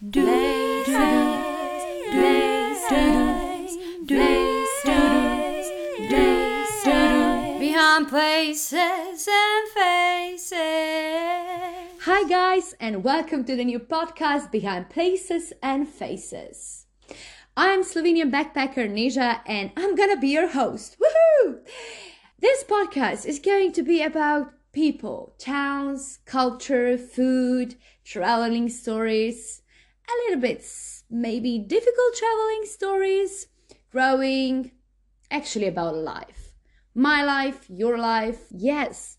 Behind places and faces. Hi, guys, and welcome to the new podcast Behind Places and Faces. I'm Slovenian backpacker Neja, and I'm gonna be your host. Woohoo! This podcast is going to be about people, towns, culture, food, traveling stories, a little bit maybe difficult traveling stories, growing, actually about life. My life, your life, yes,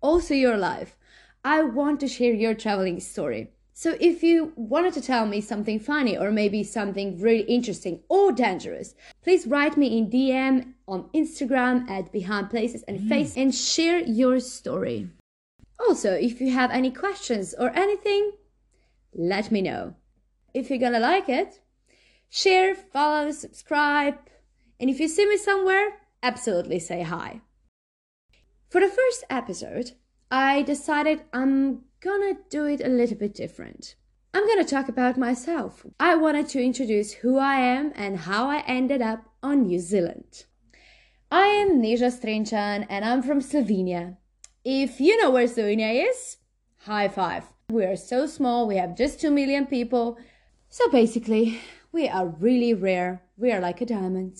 also your life. I want to share your traveling story. So if you wanted to tell me something funny or maybe something really interesting or dangerous, please write me in DM on Instagram at Behind Places and mm. Face and share your story. Also, if you have any questions or anything, let me know. If you're gonna like it, share, follow, subscribe, and if you see me somewhere, absolutely say hi. For the first episode, I decided I'm gonna do it a little bit different. I'm gonna talk about myself. I wanted to introduce who I am and how I ended up on New Zealand. I am Neja Strenchan and I'm from Slovenia. If you know where Slovenia is, high five. We are so small, we have just 2 million people. So basically, we are really rare. We are like a diamond.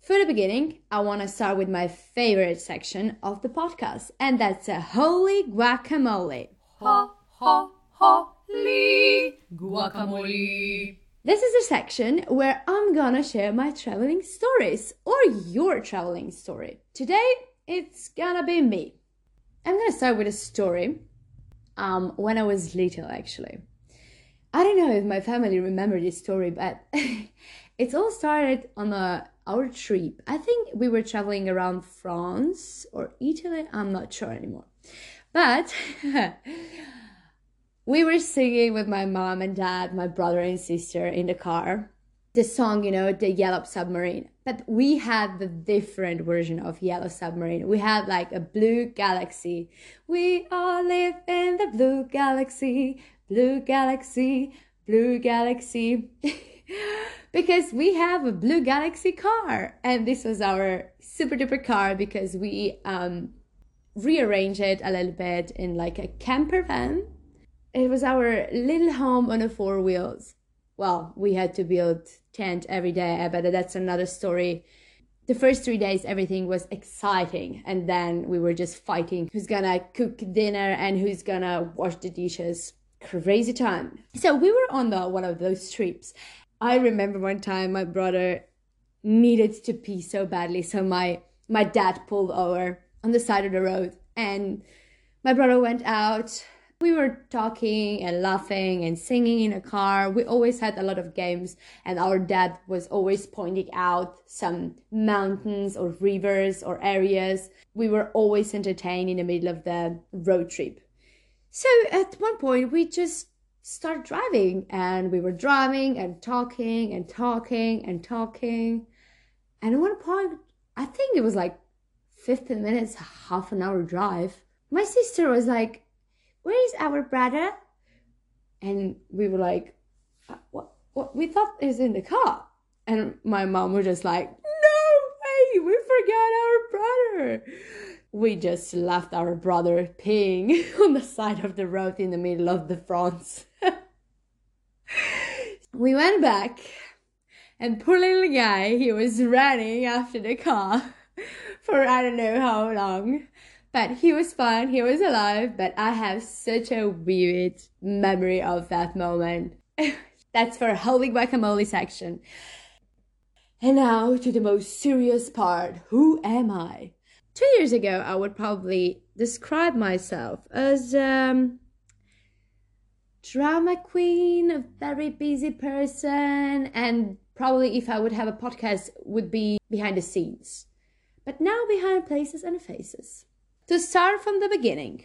For the beginning, I want to start with my favorite section of the podcast, and that's a holy guacamole. Ha ha holy guacamole. This is the section where I'm gonna share my traveling stories or your traveling story. Today, it's gonna be me. I'm gonna start with a story. Um, when I was little, actually. I don't know if my family remember this story, but it all started on a, our trip. I think we were traveling around France or Italy. I'm not sure anymore. But we were singing with my mom and dad, my brother and sister in the car. The song, you know, the Yellow Submarine. But we had the different version of Yellow Submarine. We had like a blue galaxy. We all live in the blue galaxy, blue galaxy, blue galaxy. because we have a blue galaxy car. And this was our super duper car because we um, rearranged it a little bit in like a camper van it was our little home on the four wheels. Well, we had to build tent every day, but that's another story. The first three days, everything was exciting, and then we were just fighting who's gonna cook dinner and who's gonna wash the dishes. Crazy time. So we were on the one of those trips. I remember one time my brother needed to pee so badly, so my my dad pulled over on the side of the road, and my brother went out we were talking and laughing and singing in a car. We always had a lot of games, and our dad was always pointing out some mountains or rivers or areas. We were always entertained in the middle of the road trip. So at one point, we just started driving, and we were driving and talking and talking and talking. And at one point, I think it was like 15 minutes, half an hour drive. My sister was like, where is our brother? And we were like, "Uh, what, what? We thought he's in the car. And my mom was just like, no way, we forgot our brother. We just left our brother peeing on the side of the road in the middle of the France. we went back, and poor little guy, he was running after the car for I don't know how long. But he was fine, he was alive, but I have such a vivid memory of that moment. That's for Holy Guacamole section. And now to the most serious part who am I? Two years ago, I would probably describe myself as um, drama queen, a very busy person, and probably if I would have a podcast, would be behind the scenes. But now behind places and faces. To start from the beginning,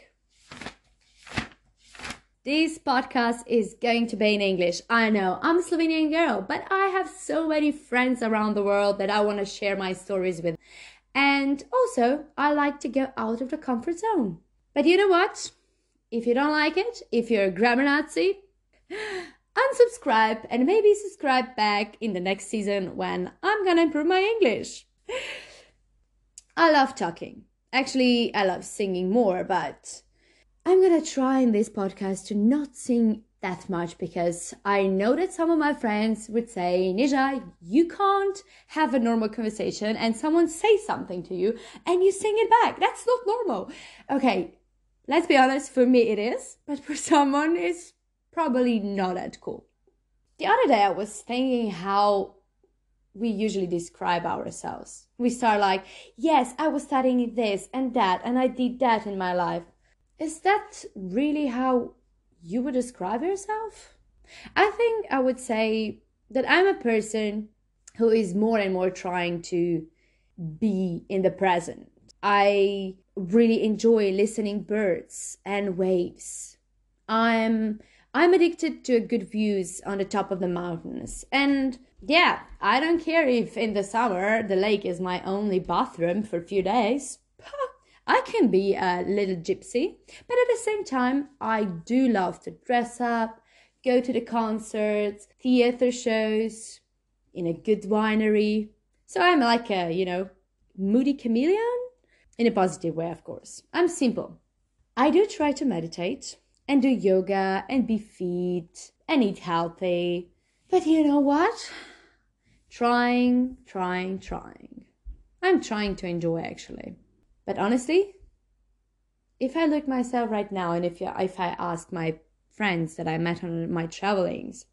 this podcast is going to be in English. I know I'm a Slovenian girl, but I have so many friends around the world that I want to share my stories with. And also, I like to go out of the comfort zone. But you know what? If you don't like it, if you're a grammar Nazi, unsubscribe and maybe subscribe back in the next season when I'm gonna improve my English. I love talking. Actually, I love singing more, but I'm gonna try in this podcast to not sing that much because I know that some of my friends would say, Nija, you can't have a normal conversation and someone says something to you and you sing it back. That's not normal. Okay, let's be honest, for me it is, but for someone it's probably not that cool. The other day I was thinking how we usually describe ourselves. We start like, yes, I was studying this and that, and I did that in my life. Is that really how you would describe yourself? I think I would say that I'm a person who is more and more trying to be in the present. I really enjoy listening birds and waves. I'm I'm addicted to good views on the top of the mountains. And yeah, I don't care if in the summer the lake is my only bathroom for a few days. I can be a little gypsy, but at the same time, I do love to dress up, go to the concerts, theater shows, in a good winery. So I'm like a, you know, moody chameleon in a positive way, of course. I'm simple. I do try to meditate and do yoga and be fit and eat healthy. But you know what? Trying, trying, trying. I'm trying to enjoy actually. But honestly, if I look myself right now and if, if I ask my friends that I met on my travelings,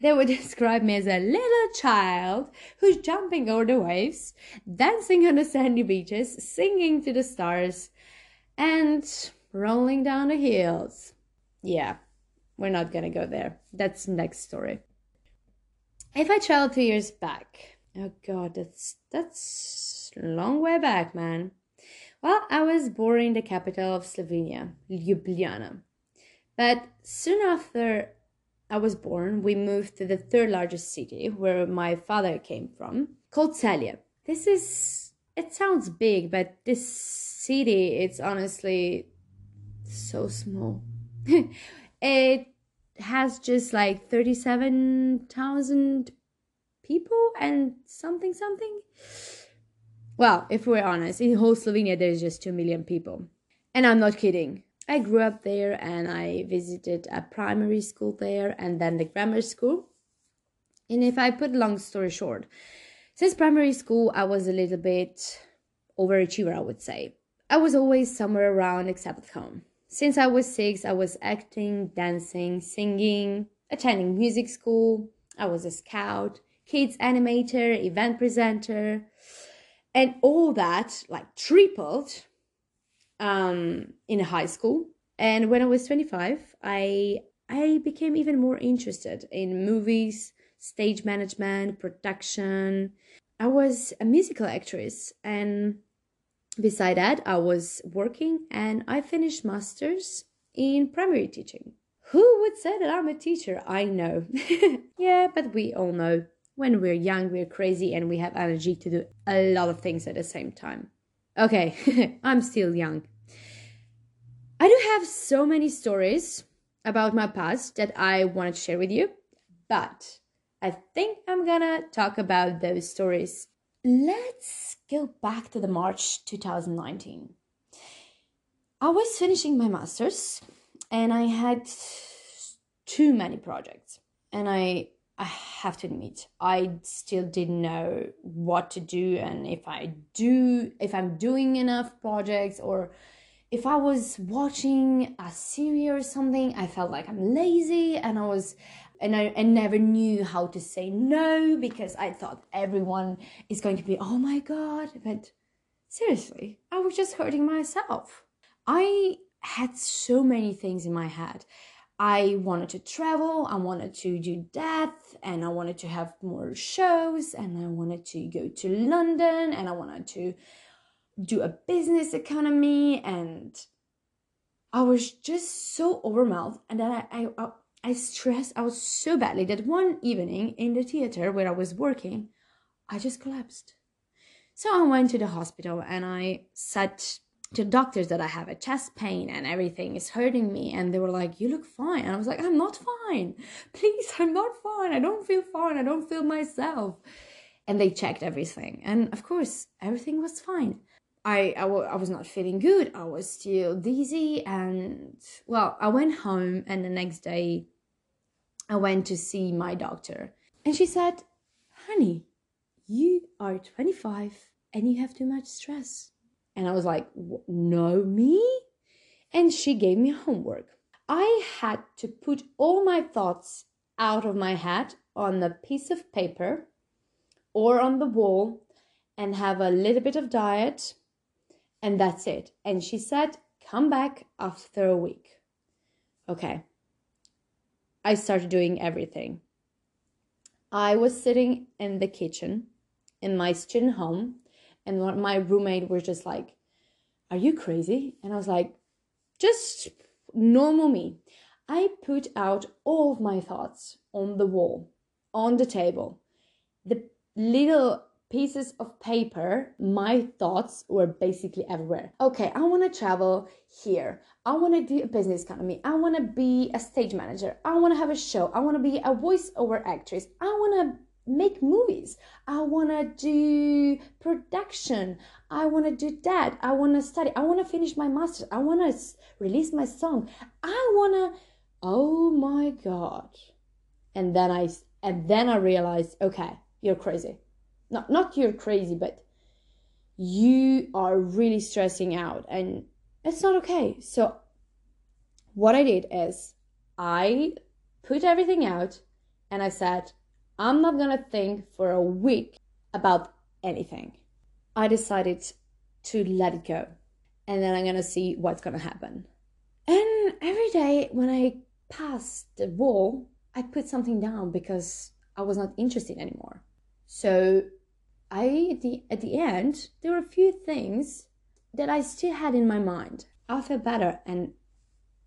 they would describe me as a little child who's jumping over the waves, dancing on the sandy beaches, singing to the stars, and rolling down the hills. Yeah, we're not gonna go there. That's next story. If I travel two years back, oh god, that's that's long way back, man. Well, I was born in the capital of Slovenia, Ljubljana. But soon after I was born, we moved to the third largest city where my father came from, called Celje. This is, it sounds big, but this city, it's honestly so small. it has just like 37,000 people and something, something. Well, if we're honest, in whole Slovenia, there's just 2 million people. And I'm not kidding. I grew up there and I visited a primary school there and then the grammar school. And if I put long story short, since primary school, I was a little bit overachiever, I would say. I was always somewhere around except at home. Since I was six, I was acting, dancing, singing, attending music school. I was a scout, kids animator, event presenter, and all that like tripled um, in high school. And when I was 25, I I became even more interested in movies, stage management, production. I was a musical actress and beside that I was working and I finished masters in primary teaching. Who would say that I'm a teacher? I know. yeah, but we all know when we're young, we're crazy and we have energy to do a lot of things at the same time. Okay, I'm still young. I do have so many stories about my past that I want to share with you, but I think I'm gonna talk about those stories. Let's go back to the March 2019. I was finishing my master's and I had too many projects and I I have to admit, I still didn't know what to do and if I do, if I'm doing enough projects or if I was watching a series or something, I felt like I'm lazy and I was, and I, I never knew how to say no because I thought everyone is going to be, oh my God. But seriously, I was just hurting myself. I had so many things in my head. I wanted to travel, I wanted to do that, and I wanted to have more shows, and I wanted to go to London, and I wanted to do a business economy, and I was just so overwhelmed, and then I, I, I, I stressed out so badly that one evening in the theater where I was working, I just collapsed. So I went to the hospital and I sat to doctors that I have a chest pain and everything is hurting me. And they were like, You look fine. And I was like, I'm not fine. Please, I'm not fine. I don't feel fine. I don't feel myself. And they checked everything. And of course, everything was fine. I, I, w- I was not feeling good. I was still dizzy. And well, I went home, and the next day, I went to see my doctor. And she said, Honey, you are 25 and you have too much stress. And I was like, No, me? And she gave me homework. I had to put all my thoughts out of my head on a piece of paper or on the wall and have a little bit of diet and that's it. And she said, Come back after a week. Okay. I started doing everything. I was sitting in the kitchen in my student home, and my roommate was just like, Are you crazy? And I was like, Just normal me. I put out all of my thoughts on the wall, on the table. The little pieces of paper, my thoughts were basically everywhere. Okay, I want to travel here. I want to do a business economy. I want to be a stage manager. I want to have a show. I want to be a voiceover actress. I want to make movies. I want to do production. I want to do that. I want to study. I want to finish my master's. I want to release my song. I want to Oh my god. And then I and then I realized, okay, you're crazy not not you're crazy but you are really stressing out and it's not okay so what i did is i put everything out and i said i'm not gonna think for a week about anything i decided to let it go and then i'm gonna see what's gonna happen and every day when i passed the wall i put something down because i was not interested anymore so I at the at the end there were a few things that I still had in my mind. I felt better and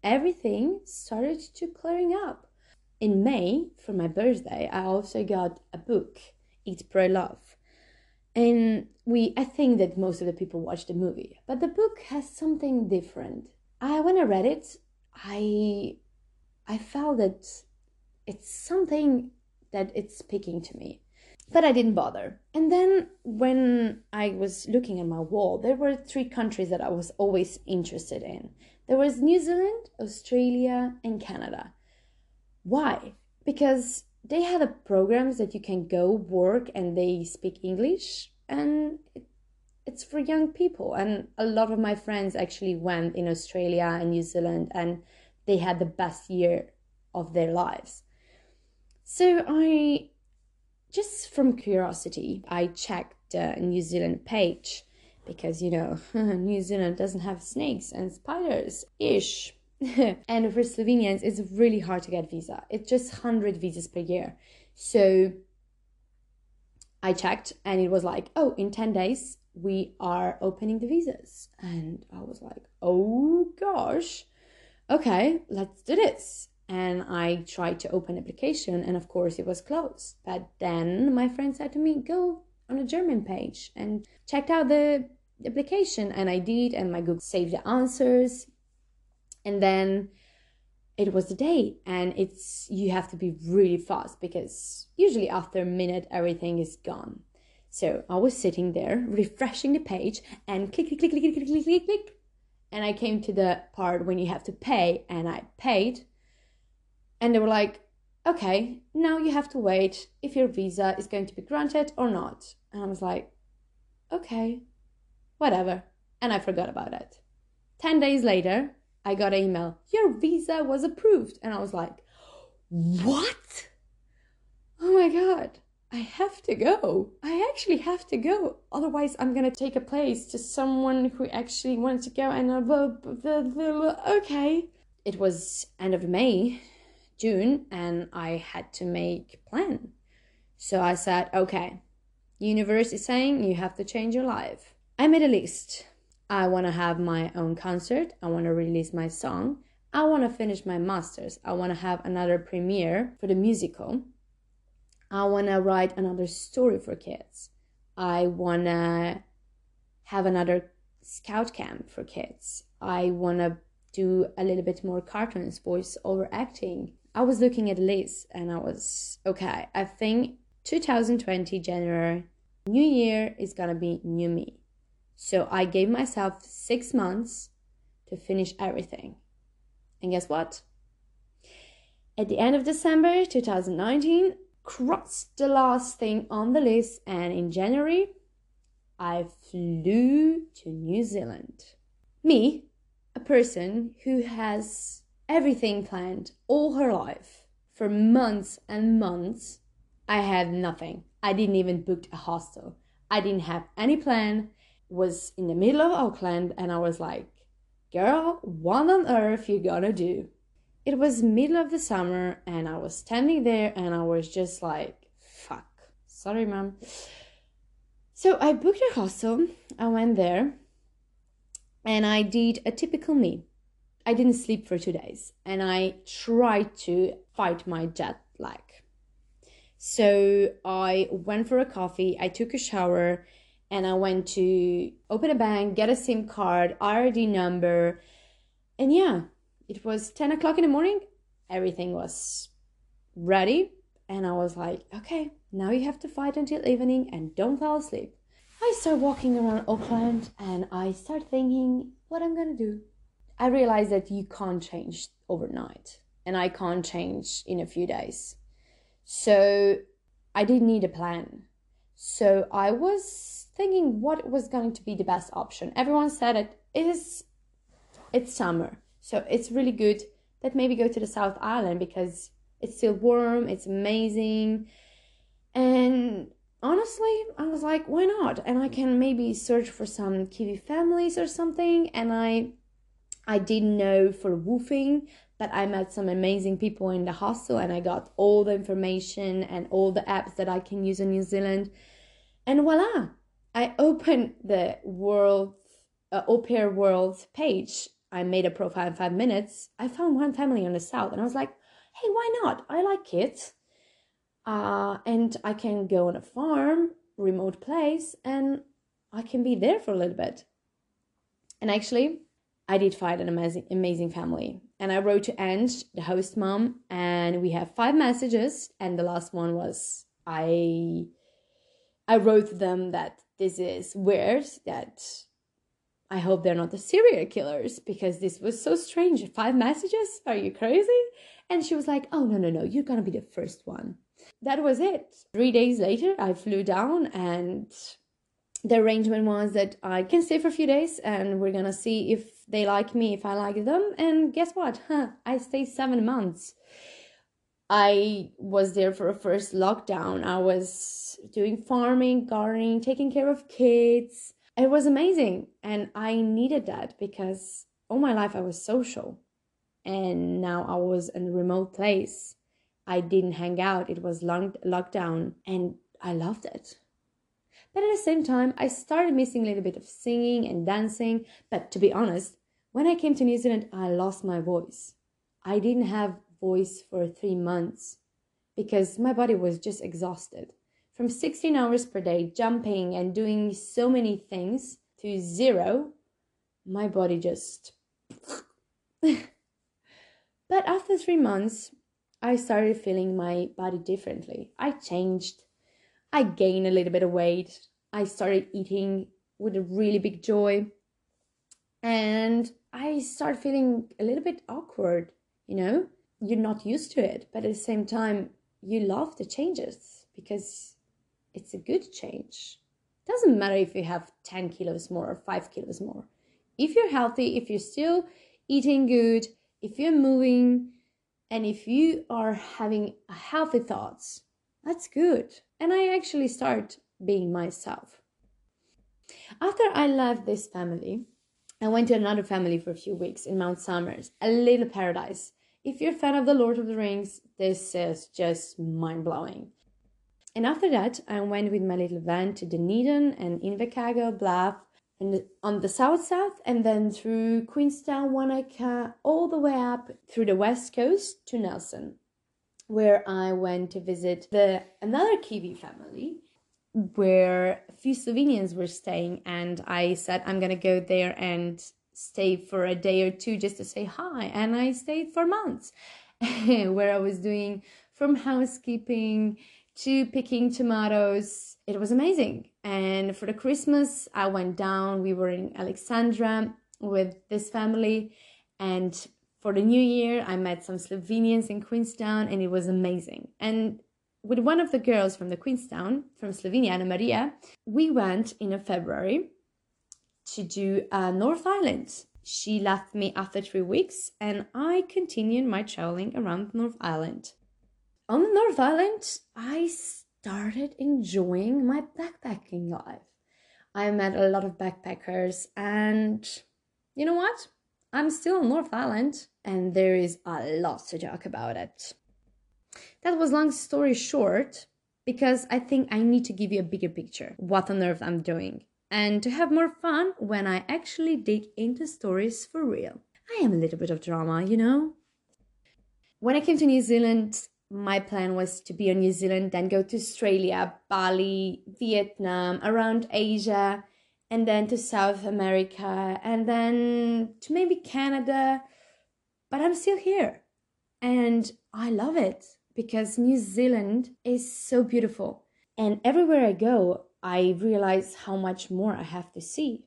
everything started to clearing up. In May for my birthday, I also got a book, Eat Pray Love. And we I think that most of the people watched the movie, but the book has something different. I when I read it, I I felt that it's something that it's speaking to me but I didn't bother. And then when I was looking at my wall, there were three countries that I was always interested in. There was New Zealand, Australia, and Canada. Why? Because they had a programs that you can go work and they speak English and it, it's for young people and a lot of my friends actually went in Australia and New Zealand and they had the best year of their lives. So I just from curiosity, I checked the New Zealand page because you know New Zealand doesn't have snakes and spiders ish. and for Slovenians, it's really hard to get visa. It's just 100 visas per year. So I checked and it was like, oh, in 10 days, we are opening the visas. And I was like, oh gosh, okay, let's do this and I tried to open application and of course it was closed. But then my friend said to me, go on a German page and checked out the application and I did and my Google saved the answers and then it was the day and it's you have to be really fast because usually after a minute everything is gone. So I was sitting there refreshing the page and click click click click click click click click and I came to the part when you have to pay and I paid and they were like, okay, now you have to wait if your visa is going to be granted or not. And I was like, okay, whatever. And I forgot about it. 10 days later, I got an email, your visa was approved. And I was like, what? Oh my God, I have to go. I actually have to go. Otherwise, I'm going to take a place to someone who actually wanted to go. And uh, okay. It was end of May June and I had to make plan. So I said, okay, universe is saying you have to change your life. I made a list. I want to have my own concert. I want to release my song. I want to finish my masters. I want to have another premiere for the musical. I want to write another story for kids. I want to have another scout camp for kids. I want to do a little bit more cartoons, voice over acting. I was looking at Liz and I was okay. I think 2020 January, New Year is gonna be new me. So I gave myself six months to finish everything. And guess what? At the end of December 2019, crossed the last thing on the list, and in January, I flew to New Zealand. Me, a person who has everything planned all her life for months and months, I had nothing. I didn't even book a hostel. I didn't have any plan. Was in the middle of Auckland and I was like, girl, what on earth you gonna do? It was middle of the summer and I was standing there and I was just like, fuck. Sorry, mom. So I booked a hostel. I went there and I did a typical me. I didn't sleep for two days and I tried to fight my jet lag. So I went for a coffee, I took a shower, and I went to open a bank, get a SIM card, IRD number, and yeah, it was 10 o'clock in the morning. Everything was ready, and I was like, okay, now you have to fight until evening and don't fall asleep. I start walking around Auckland and I start thinking what I'm gonna do. I realized that you can't change overnight and I can't change in a few days. So I didn't need a plan. So I was thinking what was going to be the best option. Everyone said it is it's summer. So it's really good that maybe go to the South Island because it's still warm, it's amazing. And honestly, I was like, why not? And I can maybe search for some Kiwi families or something. And I I didn't know for WWOOFing, but I met some amazing people in the hostel and I got all the information and all the apps that I can use in New Zealand. And voila, I opened the world, uh, au pair world page. I made a profile in five minutes. I found one family on the south and I was like, hey, why not? I like kids. Uh, and I can go on a farm, remote place, and I can be there for a little bit. And actually, I did find an amazing, amazing family. And I wrote to Ange, the host mom, and we have five messages. And the last one was I, I wrote them that this is weird. That I hope they're not the serial killers because this was so strange. Five messages? Are you crazy? And she was like, "Oh no, no, no! You're gonna be the first one." That was it. Three days later, I flew down and the arrangement was that I can stay for a few days and we're gonna see if they like me, if I like them. And guess what? Huh, I stayed seven months. I was there for a first lockdown. I was doing farming, gardening, taking care of kids. It was amazing. And I needed that because all my life I was social. And now I was in a remote place. I didn't hang out. It was long lockdown and I loved it. But at the same time, I started missing a little bit of singing and dancing. But to be honest, when I came to New Zealand, I lost my voice. I didn't have voice for three months because my body was just exhausted. From 16 hours per day, jumping and doing so many things to zero, my body just. but after three months, I started feeling my body differently. I changed. I gained a little bit of weight. I started eating with a really big joy. And I started feeling a little bit awkward, you know? You're not used to it, but at the same time, you love the changes because it's a good change. Doesn't matter if you have 10 kilos more or 5 kilos more. If you're healthy, if you're still eating good, if you're moving, and if you are having healthy thoughts, that's good. And I actually start being myself. After I left this family, I went to another family for a few weeks in Mount Somers, a little paradise. If you're a fan of The Lord of the Rings, this is just mind blowing. And after that, I went with my little van to Dunedin and Invercargill, Bluff, and on the south south, and then through Queenstown, Wanaka, all the way up through the west coast to Nelson where I went to visit the another Kiwi family. where a few Slovenians were staying, and I said I'm gonna go there and stay for a day or two just to say hi. And I stayed for months, where I was doing from housekeeping to picking tomatoes. It was amazing. And for the Christmas, I went down. We were in Alexandra with this family, and for the new year, I met some Slovenians in Queenstown, and it was amazing. And with one of the girls from the Queenstown, from Slovenia, Anna Maria, we went in February to do uh, North Island. She left me after three weeks, and I continued my traveling around North Island. On the North Island, I started enjoying my backpacking life. I met a lot of backpackers, and you know what? I'm still on North Island, and there is a lot to talk about it. That was long story short because I think I need to give you a bigger picture what on earth I'm doing and to have more fun when I actually dig into stories for real. I am a little bit of drama, you know. When I came to New Zealand, my plan was to be in New Zealand, then go to Australia, Bali, Vietnam, around Asia, and then to South America, and then to maybe Canada. But I'm still here, and I love it because New Zealand is so beautiful. And everywhere I go, I realize how much more I have to see.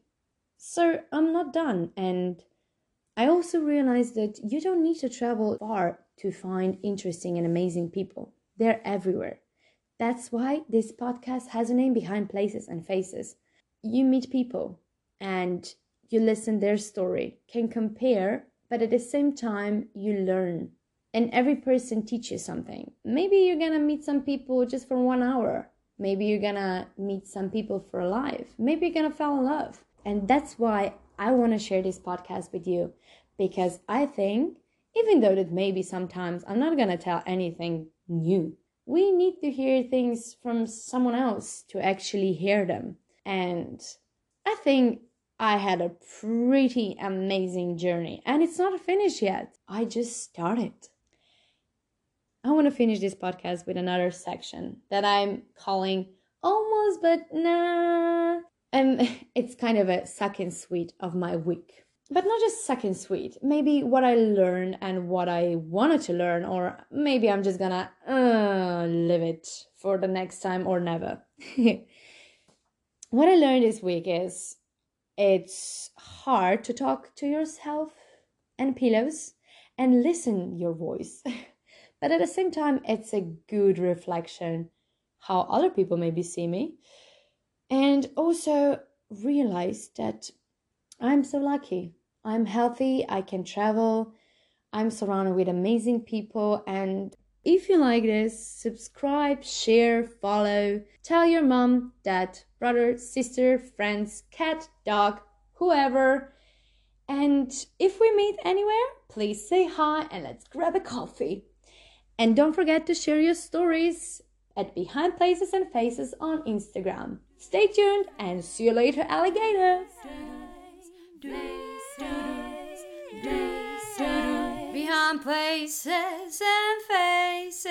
So I'm not done. And I also realize that you don't need to travel far to find interesting and amazing people. They're everywhere. That's why this podcast has a name behind places and faces. You meet people and you listen their story, can compare, but at the same time you learn and every person teaches something. Maybe you're gonna meet some people just for one hour. Maybe you're gonna meet some people for life. Maybe you're gonna fall in love. And that's why I wanna share this podcast with you because I think, even though that maybe sometimes I'm not gonna tell anything new, we need to hear things from someone else to actually hear them. And I think I had a pretty amazing journey and it's not finished yet. I just started. I want to finish this podcast with another section that I'm calling almost but nah. And it's kind of a second suite of my week. But not just second suite, maybe what I learned and what I wanted to learn, or maybe I'm just gonna uh, live it for the next time or never. what I learned this week is it's hard to talk to yourself and pillows and listen your voice. but at the same time it's a good reflection how other people maybe see me. And also realize that i'm so lucky. I'm healthy i can travel i'm surrounded with amazing people. And if you like this subscribe share follow. Tell your mom dad brother sister friends cat dog whoever. And if we meet anywhere please say hi and let's grab a coffee and don't forget to share your stories at Behind Places and Faces on Instagram. Stay tuned and see you later, alligator. Behind places and faces.